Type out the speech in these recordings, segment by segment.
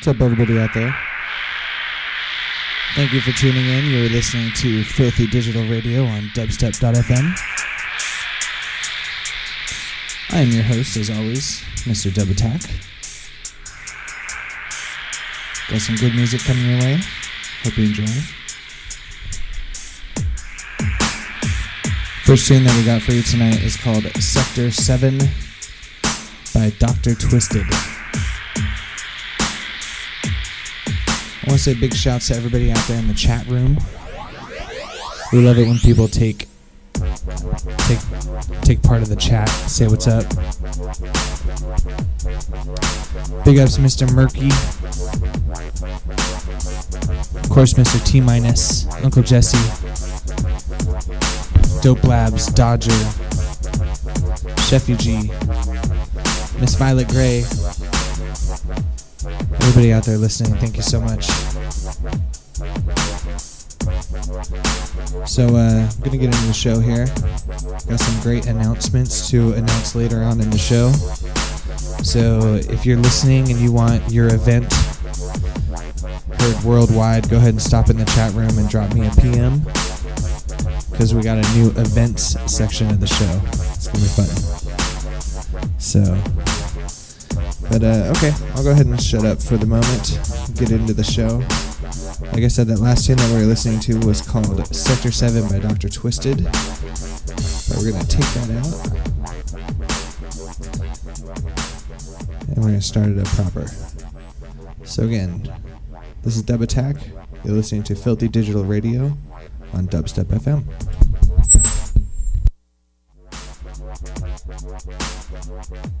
What's up, everybody out there? Thank you for tuning in. You're listening to Filthy Digital Radio on dubstep.fm. I am your host, as always, Mr. Dub A Tak. Got some good music coming your way. Hope you enjoy. First tune that we got for you tonight is called Sector 7 by Dr. Twisted. I want to say big shouts to everybody out there in the chat room. We love it when people take take take part of the chat, say what's up. Big ups, Mr. Murky. Of course, Mr. T minus, Uncle Jesse, Dope Labs, Dodger, Sheffy G, Miss Violet Gray. Everybody out there listening, thank you so much. So, uh, I'm gonna get into the show here. Got some great announcements to announce later on in the show. So, if you're listening and you want your event heard worldwide, go ahead and stop in the chat room and drop me a PM because we got a new events section of the show. It's gonna be fun. So, but uh, okay, I'll go ahead and shut up for the moment. Get into the show. Like I said, that last tune that we were listening to was called Sector 7 by Dr. Twisted. But we're going to take that out. And we're going to start it up proper. So, again, this is Dub A Tak. You're listening to Filthy Digital Radio on Dubstep FM. Yeah.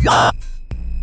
Thank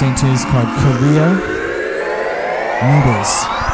listening to is called Korea Noodles.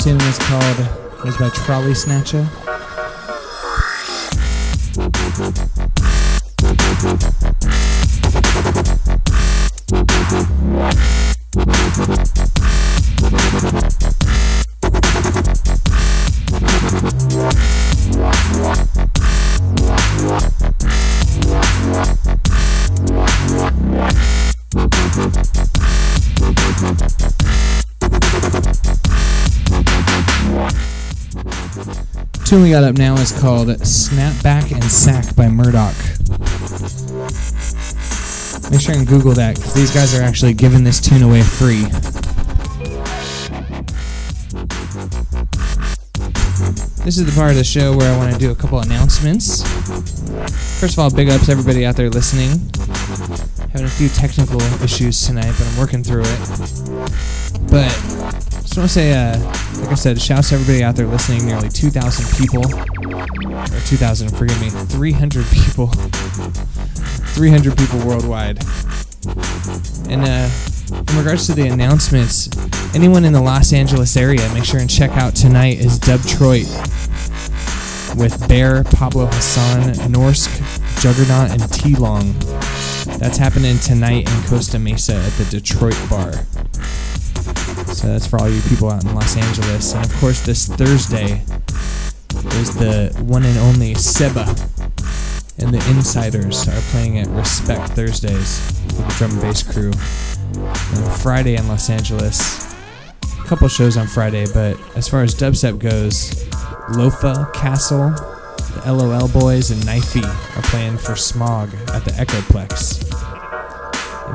Tune was called was by Trolley Snatcha. Tune we got up now is called Snapback and Sack by Murdoch. Make sure and Google that because these guys are actually giving this tune away free. This is the part of the show where I want to do a couple announcements. First of all, big ups everybody out there listening. Having a few technical issues tonight, but I'm working through it. But just want to say, uh, like I said, shouts to everybody out there listening. Nearly 2,000 people, or 2,000, forgive me, 300 people, 300 people worldwide. And uh, in regards to the announcements, anyone in the Los Angeles area, make sure and check out tonight is Dubtroit with Bear, Pablo Hassan, Norsk, Juggernaut, and T Long. That's happening tonight in Costa Mesa at the Detroit Bar. So that's for all you people out in Los Angeles. And of course, this Thursday is the one and only Seba and the Insiders are playing at Respect Thursdays with the drum and bass crew. And Friday in Los Angeles, a couple shows on Friday, but as far as dubstep goes, Lofa, Castle, the LOL Boys, and Knifey are playing for Smog at the Echoplex.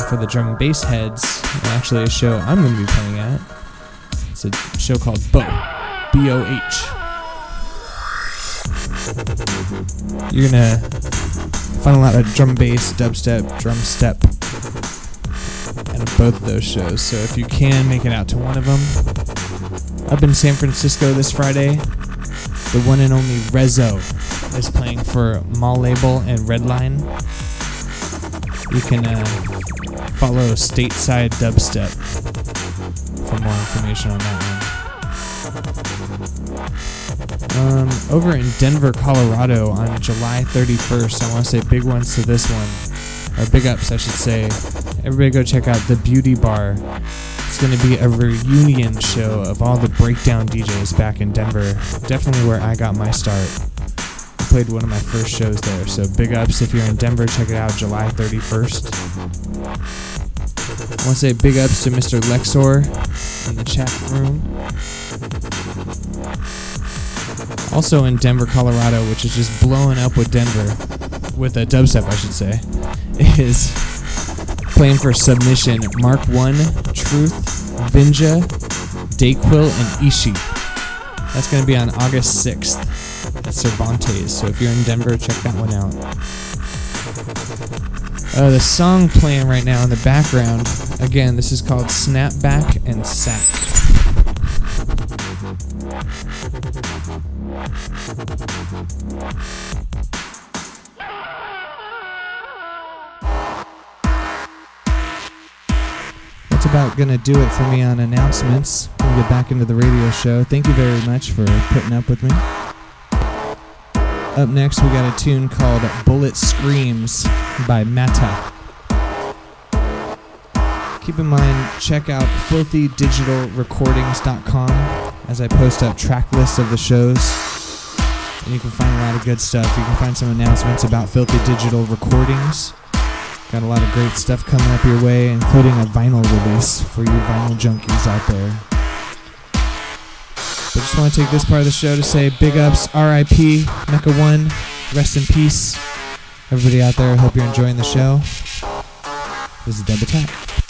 For the drum and bass heads, actually a show I'm going to be playing at. It's a show called Bo, B O H. You're gonna find a lot of drum bass, dubstep, drum step at both of those shows. So if you can make it out to one of them, up in San Francisco this Friday, the one and only Rezo is playing for Mall Label and Redline. You can uh, follow Stateside Dubstep for more information on that one. Um, over in Denver, Colorado on July 31st, I want to say big ones to this one, or big ups, I should say. Everybody go check out the Beauty Bar. It's going to be a reunion show of all the breakdown DJs back in Denver. Definitely where I got my start. Played one of my first shows there, so big ups if you're in Denver, check it out July 31st. I want to say big ups to Mr. Lexor in the chat room. Also in Denver, Colorado, which is just blowing up with Denver, with a dubstep, I should say, is playing for submission Mark 1, Truth, Vinja, Dayquil, and Ishi. That's going to be on August 6th at Cervantes. So if you're in Denver, check that one out. Uh, the song playing right now in the background, again, this is called Snapback and Sack. That's about going to do it for me on announcements. We'll get back into the radio show. Thank you very much for putting up with me. Up next, we got a tune called Bullet Screams by Mata. Keep in mind, check out filthydigitalrecordings.com as I post up track lists of the shows. And you can find a lot of good stuff. You can find some announcements about Filthy Digital Recordings. Got a lot of great stuff coming up your way, including a vinyl release for you vinyl junkies out there. But just want to take this part of the show to say big ups, RIP, Mecca One, rest in peace. Everybody out there, hope you're enjoying the show. This is Dub A Tak.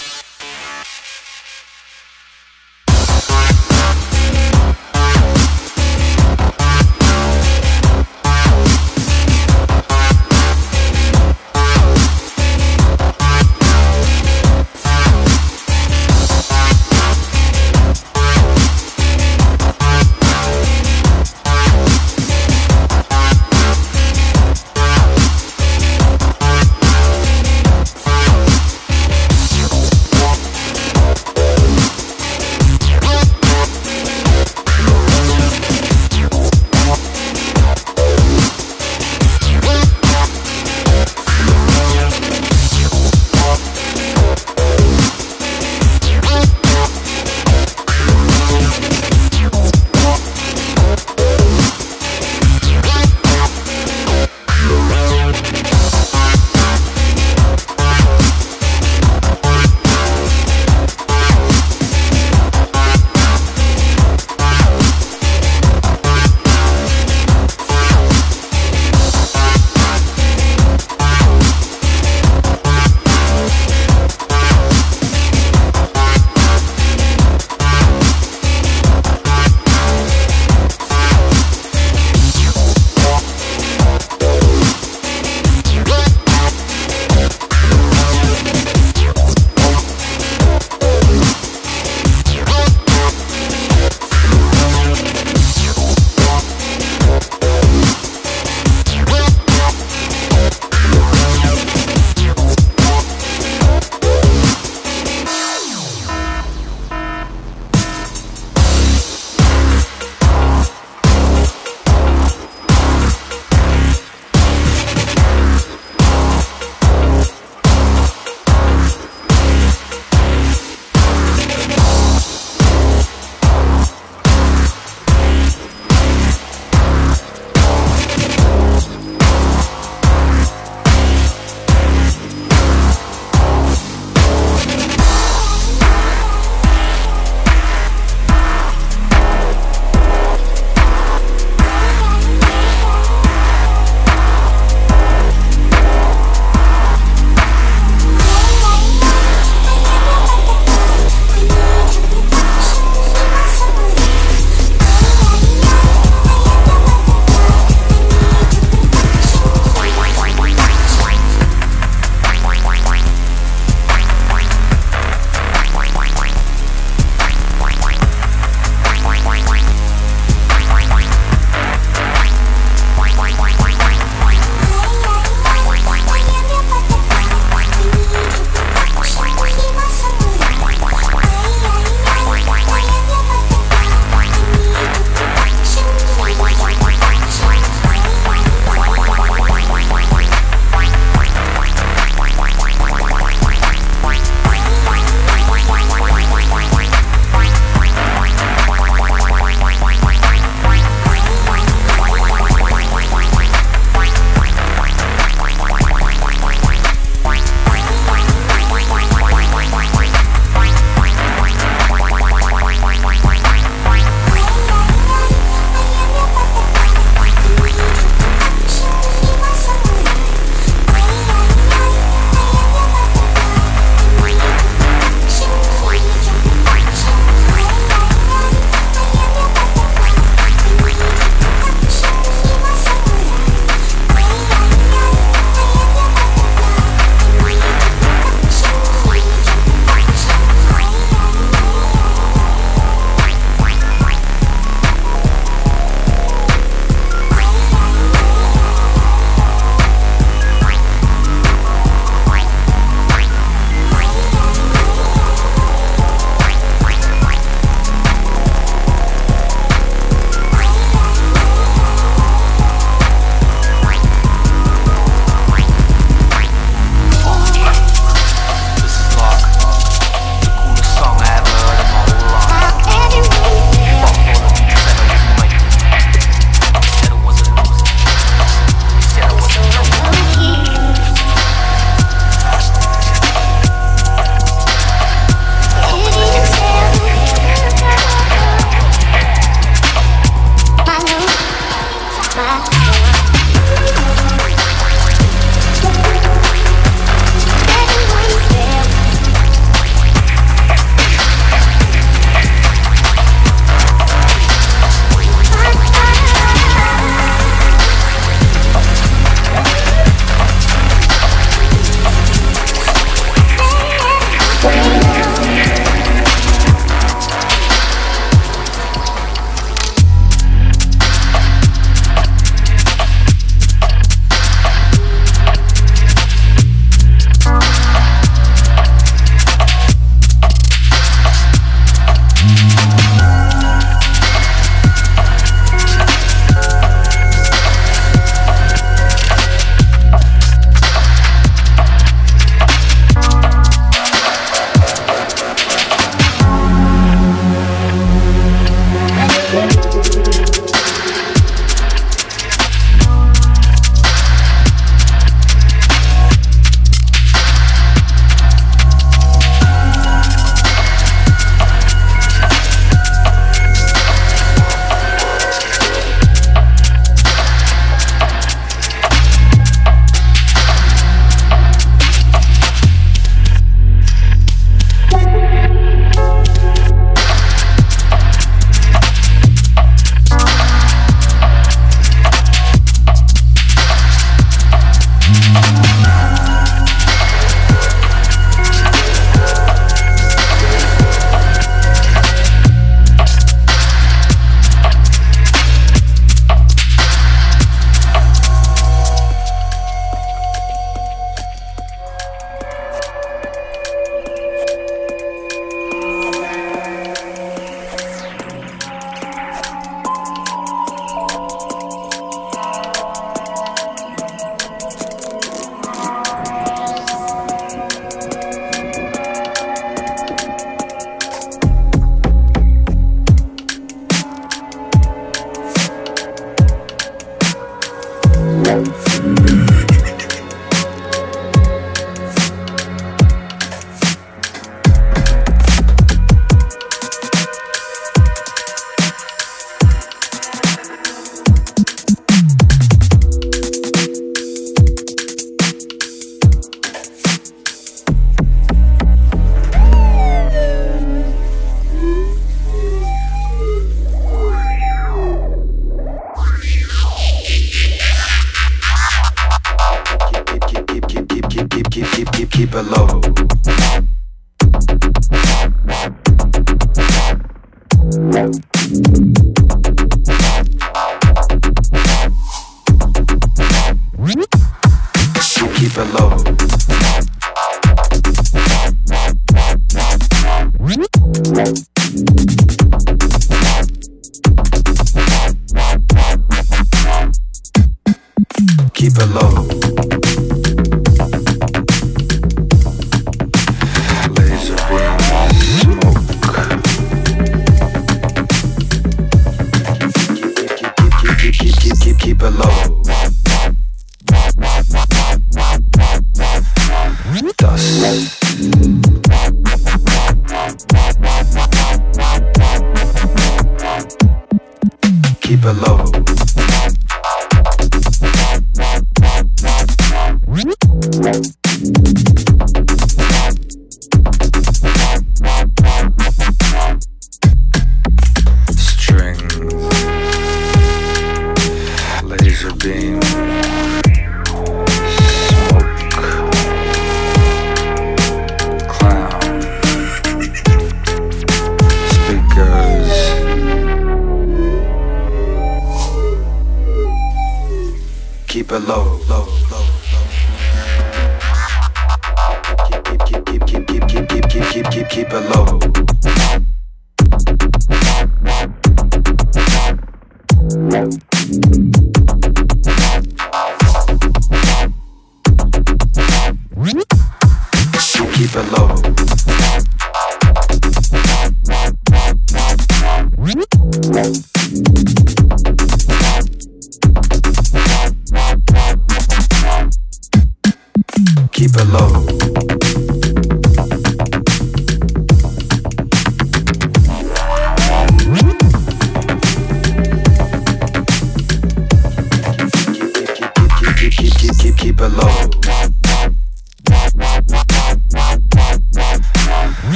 keep it low.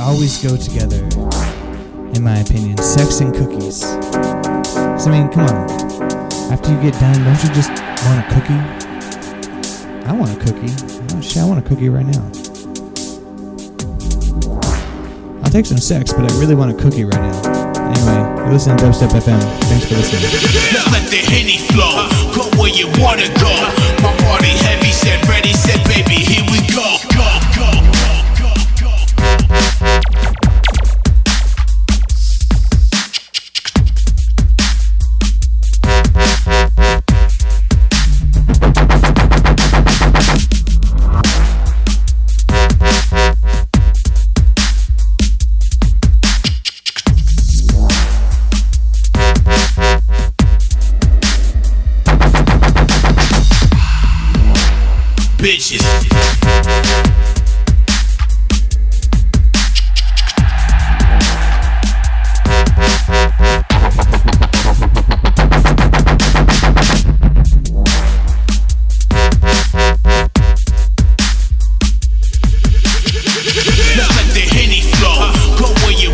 Always go together, in my opinion. Sex and cookies. 'Cause, I mean, come on. After you get done, don't you just want a cookie? I want a cookie. Oh shit, I want a cookie right now. I'll take some sex, but I really want a cookie right now. Anyway, you're listening to Dubstep FM. Thanks for listening. Let the henny flow. Go where you wanna go. My heavy, ready, baby, here we go,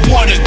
wanna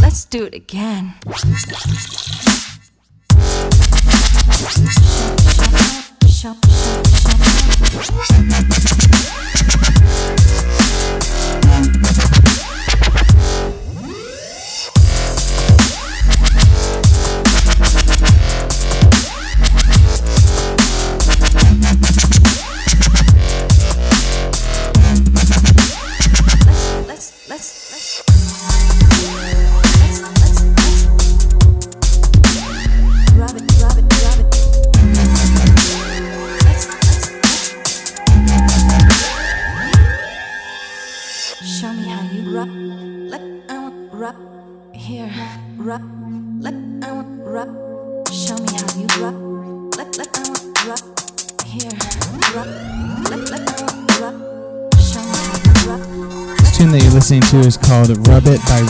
Let's do it again.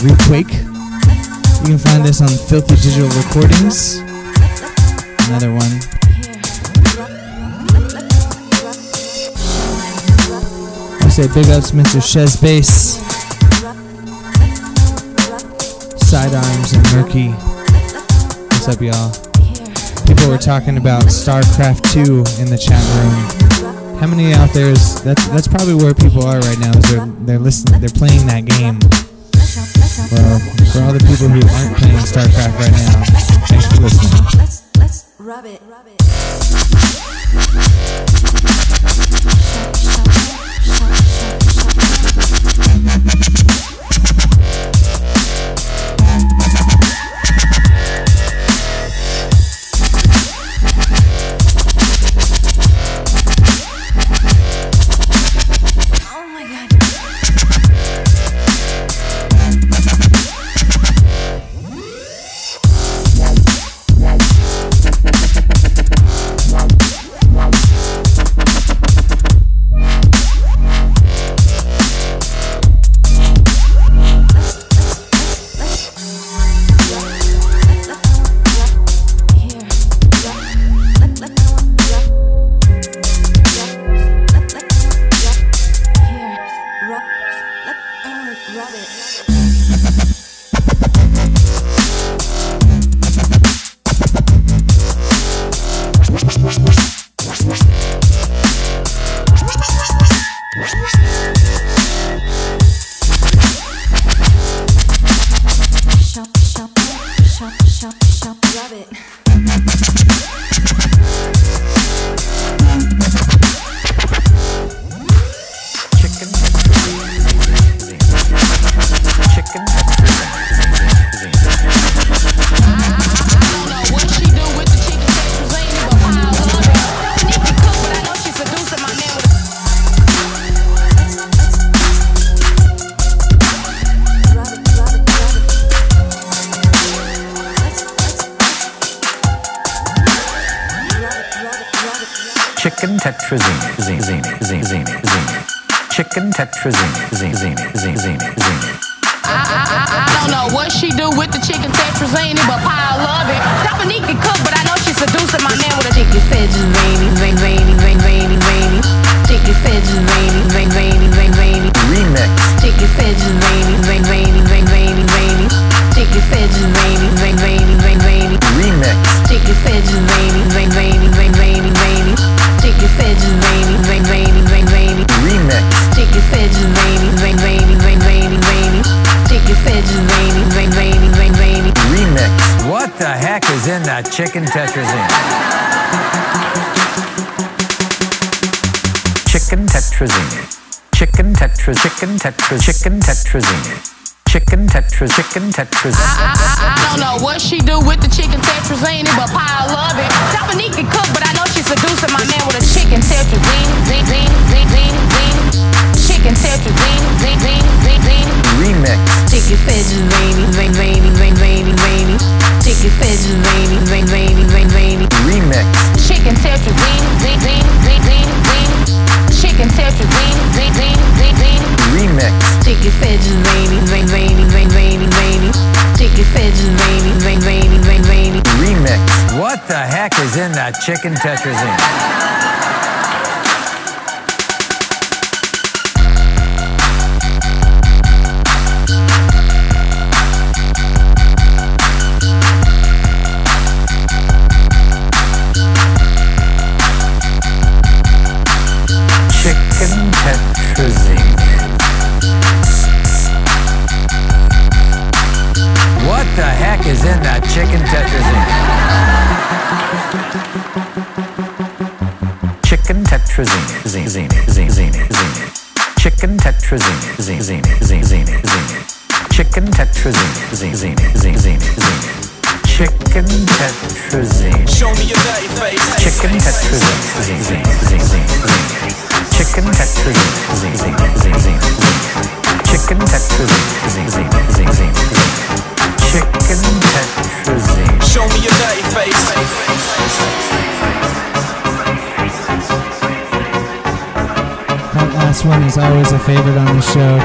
Rub It Requake. You can find this on Filthy Digital Recordings. Another one. Say big ups, Mr. Shez Bass, Sidearms, and Murky. What's up, y'all? People were talking about StarCraft 2 in the chat room. How many out there is that's that's probably where people are right now is they're they're listening they're playing that game. Well, for all the people who aren't playing StarCraft right now, thanks for listening. Let's let's rub it. Rub it. Remix Chicken. Remix What the heck is in that chicken tetrazzini?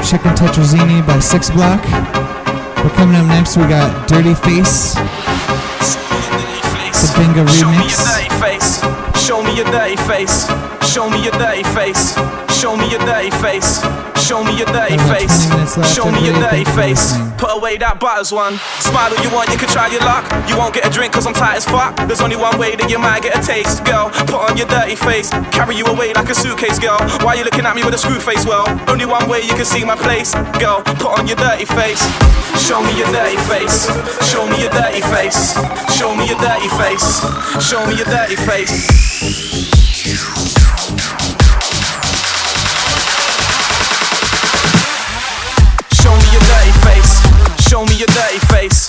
Chicken Tetrazzini by Six Block. But coming up next, we got Dirty Face. The Bingo remix. Show me your dirty face. Show me your dirty face. Show me your dirty face. Show me your dirty face. Show me your dirty face. Put away that bottles one. Smile all you want, you can try your luck. You won't get a drink cause I'm tight as fuck. There's only one way that you might get a taste, girl. Put on your dirty face. Carry you away like a suitcase, girl. Why you looking at me with a screw face? Well, only one way you can see my place, girl. Put on your dirty face. Show me your dirty face. Show me your dirty face. Show me your dirty face. Show me your dirty face. face.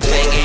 Bang it.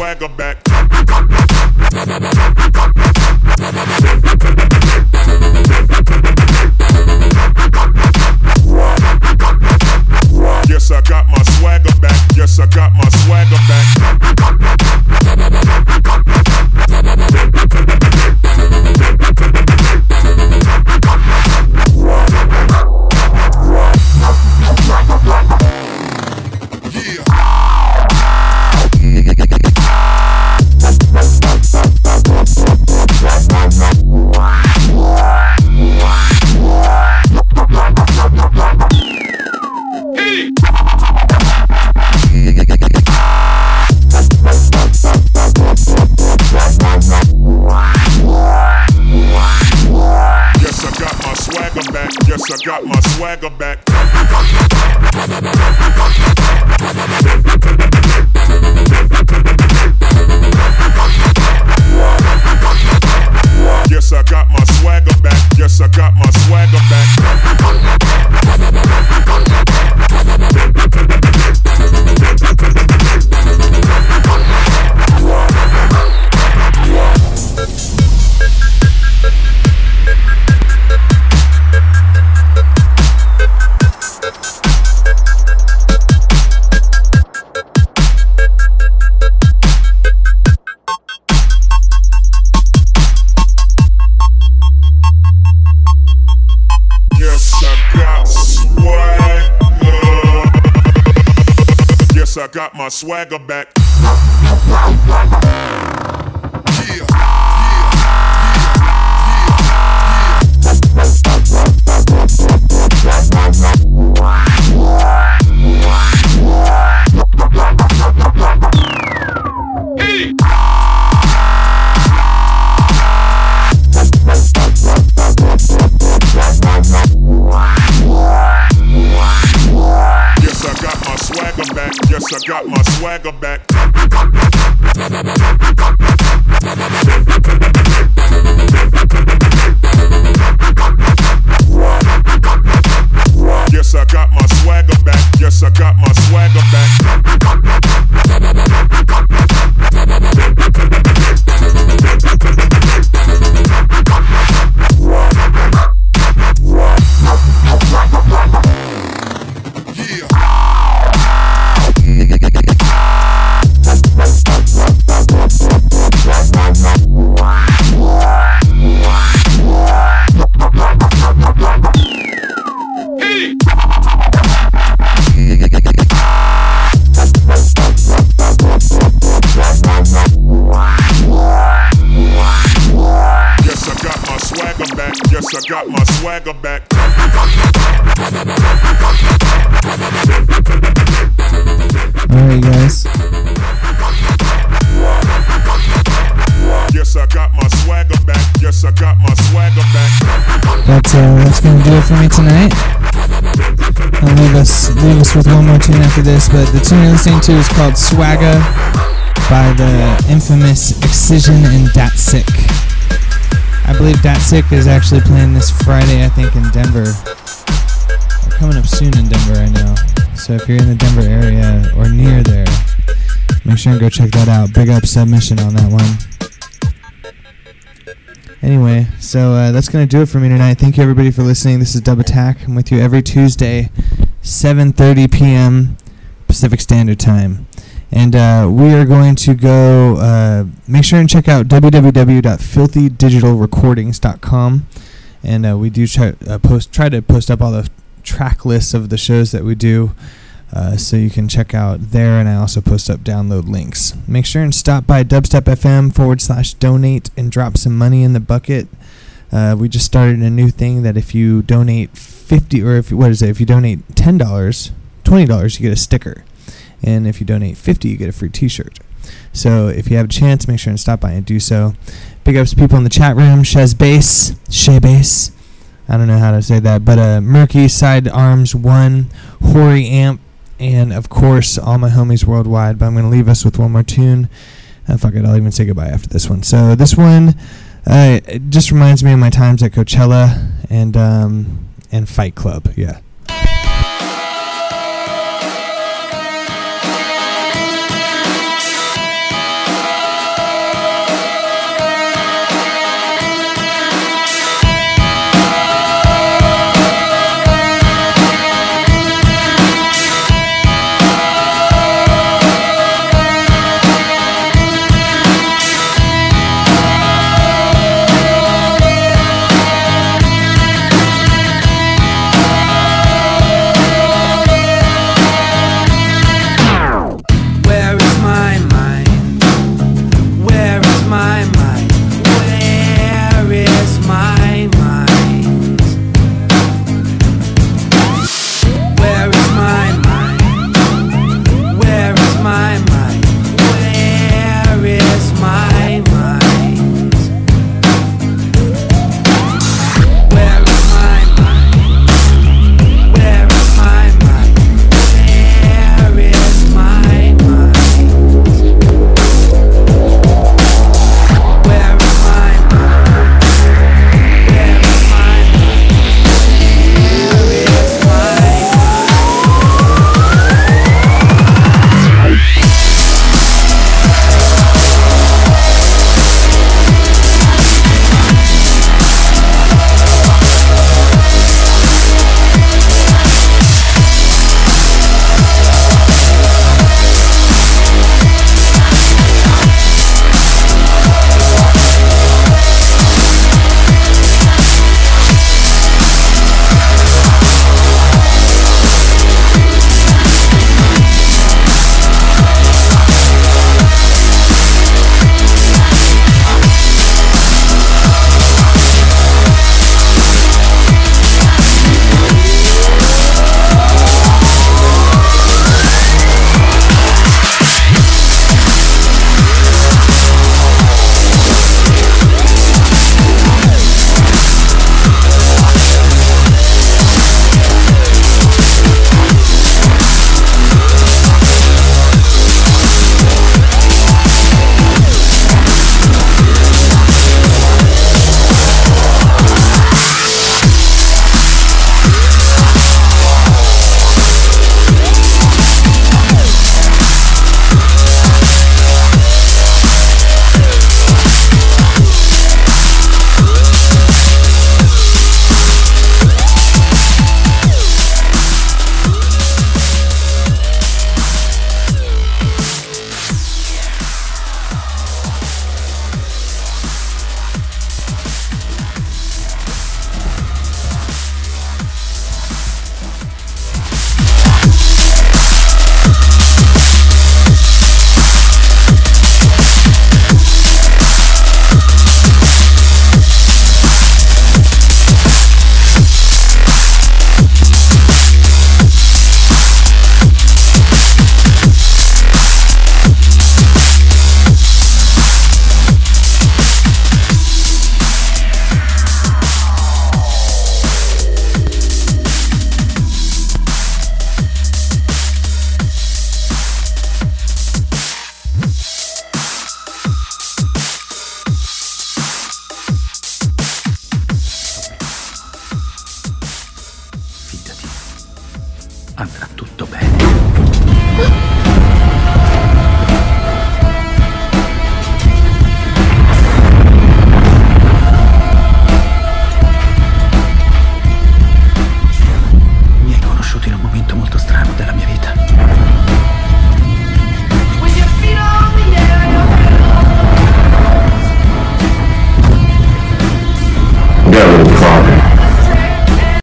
Swagger back. Swagger back. I got my swagger back. But the tune you're listening to is called Swagger by the infamous Excision and Datsik. I believe Datsik is actually playing this Friday, I think, in Denver. They're coming up soon in Denver, I know. So if you're in the Denver area or near there, make sure and go check that out. Big up submission on that one. Anyway, so uh, that's gonna do it for me tonight. Thank you everybody for listening. This is Dub A Tak. I'm with you every Tuesday, 7:30 p.m. Pacific Standard Time, and uh, we are going to go. Uh, make sure and check out www.filthydigitalrecordings.com, and uh, we do try uh, post try to post up all the track lists of the shows that we do. Uh, so you can check out there, and I also post up download links. Make sure and stop by Dubstep FM forward slash donate and drop some money in the bucket. Uh, we just started a new thing that if you donate fifty or if what is it? If you donate ten dollars, twenty dollars, you get a sticker, and if you donate fifty, you get a free T-shirt. So if you have a chance, make sure and stop by and do so. Big ups to people in the chat room: Shez Bass, Shay Bass. I don't know how to say that, but uh, Murky Side Arms One, Hoary Amp, and of course all my homies worldwide. But I'm gonna leave us with one more tune. Uh, fuck it, I'll even say goodbye after this one. So this one uh, just reminds me of my times at Coachella and um, and Fight Club. Yeah.